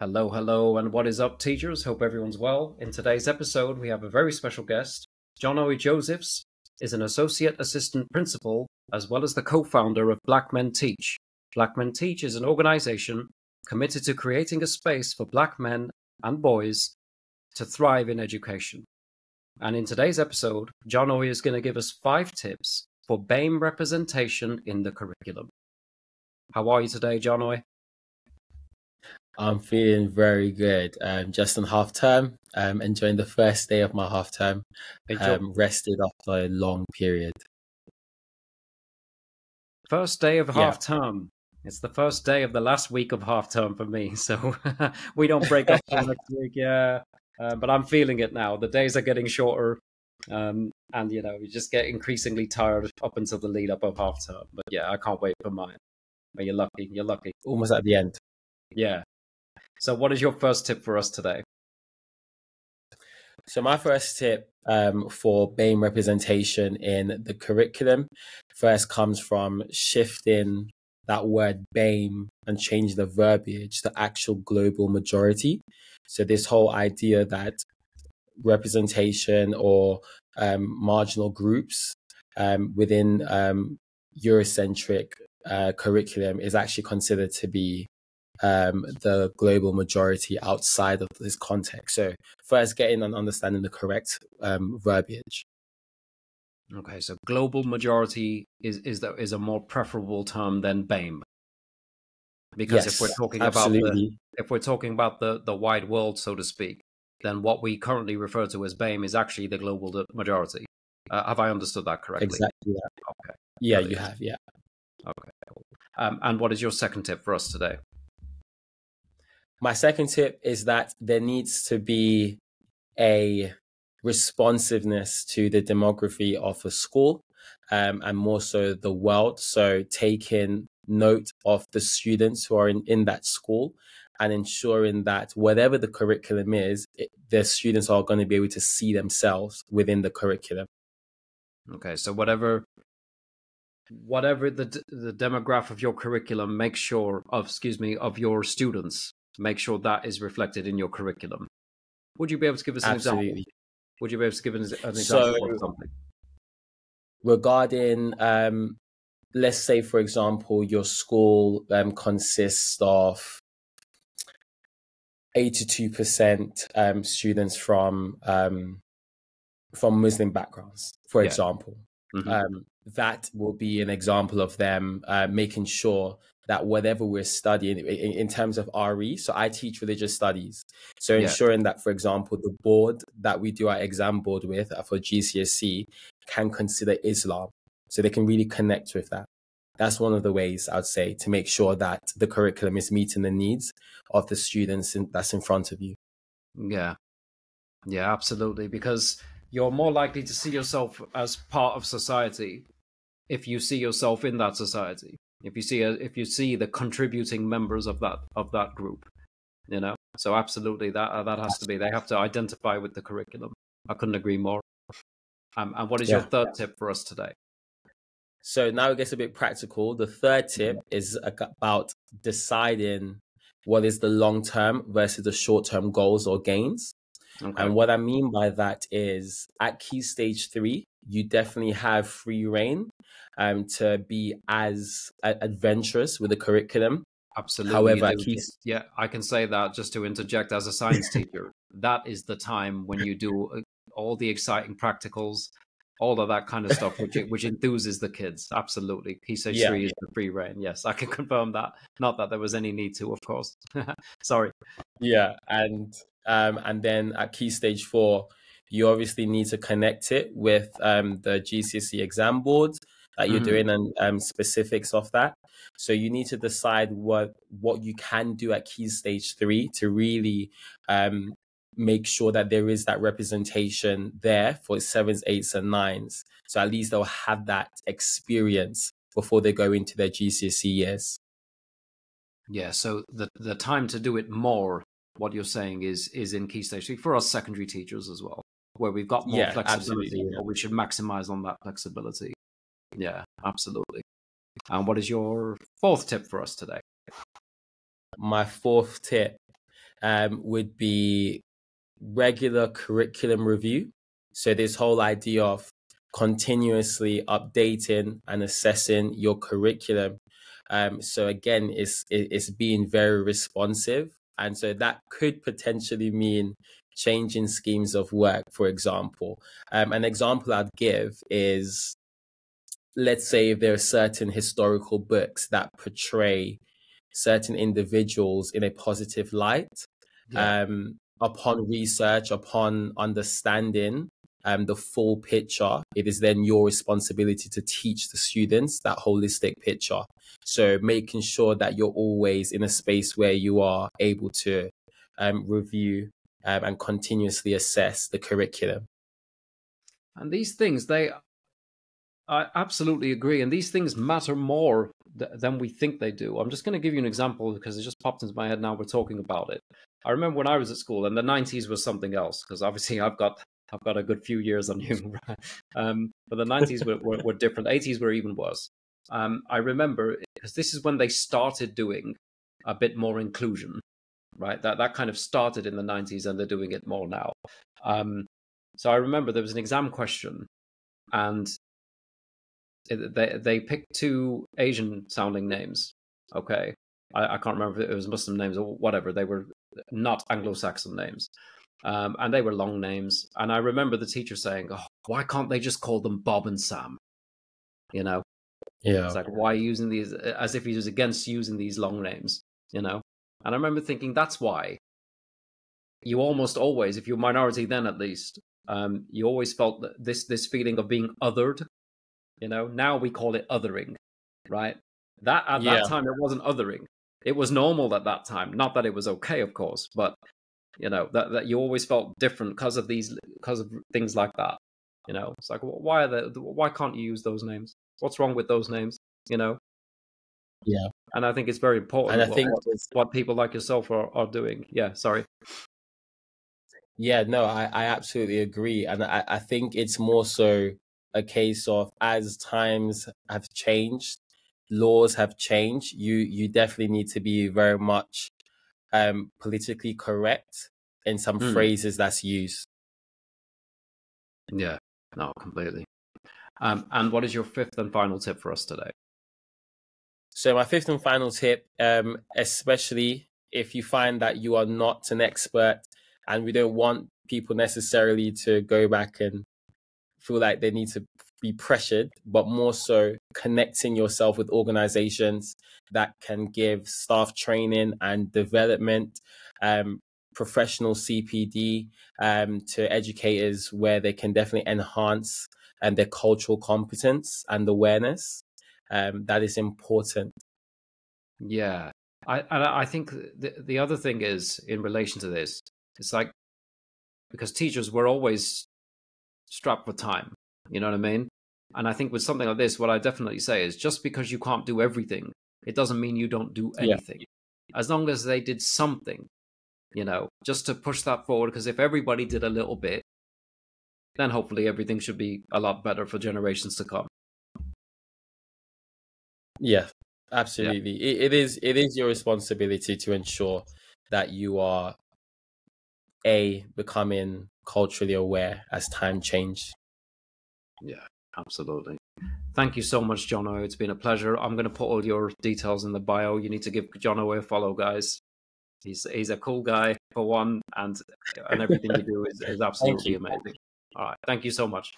Hello, hello, and what is up, teachers? Hope everyone's well. In today's episode, we have a very special guest. Johnoi Josephs is an associate assistant principal as well as the co founder of Black Men Teach. Black Men Teach is an organization committed to creating a space for black men and boys to thrive in education. And in today's episode, Johnoi is going to give us five tips for BAME representation in the curriculum. How are you today, Johnoi? I'm feeling very good. Um, just on half term, um, enjoying the first day of my half term. Um, rested after a long period. First day of half term. It's the first day of the last week of half term for me, so we don't break up next week. Yeah, uh, but I'm feeling it now. The days are getting shorter, um, and you know, you just get increasingly tired up until the lead up of half term. But yeah, I can't wait for mine. But you're lucky. You're lucky. Almost at the end. Yeah, so, what is your first tip for us today? So, my first tip um, for BAME representation in the curriculum first comes from shifting that word BAME and change the verbiage to actual global majority. So, this whole idea that representation or um, marginal groups um, within um, Eurocentric uh, curriculum is actually considered to be um, the global majority outside of this context. So first, getting and understanding the correct um, verbiage. Okay, so global majority is is that is a more preferable term than BAME. Because yes, if we're talking absolutely. about the, if we're talking about the the wide world, so to speak, then what we currently refer to as BAME is actually the global majority. Uh, have I understood that correctly? Exactly. Yeah. Okay. Yeah, Brilliant. you have. Yeah. Okay. Um, and what is your second tip for us today? My second tip is that there needs to be a responsiveness to the demography of a school um, and more so the world. So taking note of the students who are in, in that school and ensuring that whatever the curriculum is, it, the students are going to be able to see themselves within the curriculum. Okay, so whatever whatever the the demographic of your curriculum, make sure of excuse me of your students make sure that is reflected in your curriculum. Would you be able to give us an Absolutely. example? Would you be able to give us an example so, of something? Regarding, um, let's say, for example, your school um, consists of 82% um, students from um, from Muslim backgrounds, for yeah. example. Mm-hmm. Um, that will be an example of them uh, making sure that whatever we're studying in, in, terms of RE, so I teach religious studies. So ensuring yeah. that, for example, the board that we do our exam board with uh, for GCSE can consider Islam. So they can really connect with that. That's one of the ways I'd say to make sure that the curriculum is meeting the needs of the students in, that's in front of you. Yeah. Yeah, absolutely. Because you're more likely to see yourself as part of society if you see yourself in that society if you see a, if you see the contributing members of that of that group you know so absolutely that uh, that has to be they have to identify with the curriculum i couldn't agree more um, and what is yeah. your third tip for us today so now it gets a bit practical the third tip mm-hmm. is about deciding what is the long term versus the short term goals or gains okay. and what i mean by that is at key stage three you definitely have free reign um, to be as adventurous with the curriculum. Absolutely. However, yeah, I can say that just to interject as a science teacher, that is the time when you do uh, all the exciting practicals, all of that kind of stuff, which which enthuses the kids. Absolutely, Key Stage yeah. Three is the free reign. Yes, I can confirm that. Not that there was any need to, of course. Sorry. Yeah, and um, and then at Key Stage Four, you obviously need to connect it with um, the GCSE exam board that you're mm-hmm. doing and um, specifics of that. So you need to decide what what you can do at key stage three to really um, make sure that there is that representation there for sevens, eights, and nines. So at least they'll have that experience before they go into their GCSE years. Yeah. So the the time to do it more, what you're saying is is in key stage three for us secondary teachers as well, where we've got more yeah, flexibility, yeah. we should maximize on that flexibility. Yeah, absolutely. And what is your fourth tip for us today? My fourth tip um, would be regular curriculum review. So, this whole idea of continuously updating and assessing your curriculum. Um, so, again, it's, it's being very responsive. And so that could potentially mean changing schemes of work, for example. Um, an example I'd give is let's say there are certain historical books that portray certain individuals in a positive light. Yeah. Um, upon research, upon understanding um, the full picture, it is then your responsibility to teach the students that holistic picture. So making sure that you're always in a space where you are able to um, review um, and continuously assess the curriculum. And these things, they, I absolutely agree. And these things matter more th- than we think they do. I'm just going to give you an example because it just popped into my head now we're talking about it. I remember when I was at school, and the 90s was something else because obviously I've got I've got a good few years on you. um, but the 90s were, were, were, different. 80s were even worse. Um, I remember because this is when they started doing a bit more inclusion, right? That that kind of started in the 90s, and they're doing it more now. Um, so I remember there was an exam question, and they they picked two Asian sounding names. Okay, I, I can't remember if it was Muslim names or whatever. They were not Anglo-Saxon names. Um, and they were long names. And I remember the teacher saying, oh, why can't they just call them Bob and Sam? You know? Yeah. It's like, why using these, as if he was against using these long names, you know? And I remember thinking, that's why you almost always, if you're a minority then at least, um, you always felt this, this feeling of being othered, you know? Now we call it othering, right? That At yeah. that time, it wasn't othering. It was normal at that time. Not that it was okay, of course, but you know that that you always felt different because of these because of things like that you know it's like why are the why can't you use those names what's wrong with those names you know yeah and i think it's very important and i think what, what people like yourself are, are doing yeah sorry yeah no i i absolutely agree and i i think it's more so a case of as times have changed laws have changed you you definitely need to be very much um, politically correct in some mm. phrases that's used. Yeah, no, completely. Um, and what is your fifth and final tip for us today? So, my fifth and final tip, um, especially if you find that you are not an expert and we don't want people necessarily to go back and feel like they need to be pressured, but more so connecting yourself with organizations that can give staff training and development, um, professional CPD um, to educators where they can definitely enhance and their cultural competence and awareness. Um, that is important. Yeah, I and I think the the other thing is in relation to this, it's like because teachers were always strapped for time. You know what I mean? And I think with something like this, what I definitely say is just because you can't do everything, it doesn't mean you don't do anything. Yeah. As long as they did something, you know, just to push that forward. Because if everybody did a little bit, then hopefully everything should be a lot better for generations to come. Yeah, absolutely. Yeah. It, it is. It is your responsibility to ensure that you are a becoming culturally aware as time changes. Yeah, absolutely. Thank you so much, Jono. It's been a pleasure. I'm going to put all your details in the bio. You need to give Jono a follow, guys. He's he's a cool guy for one, and and everything you do is, is absolutely amazing. All right, thank you so much.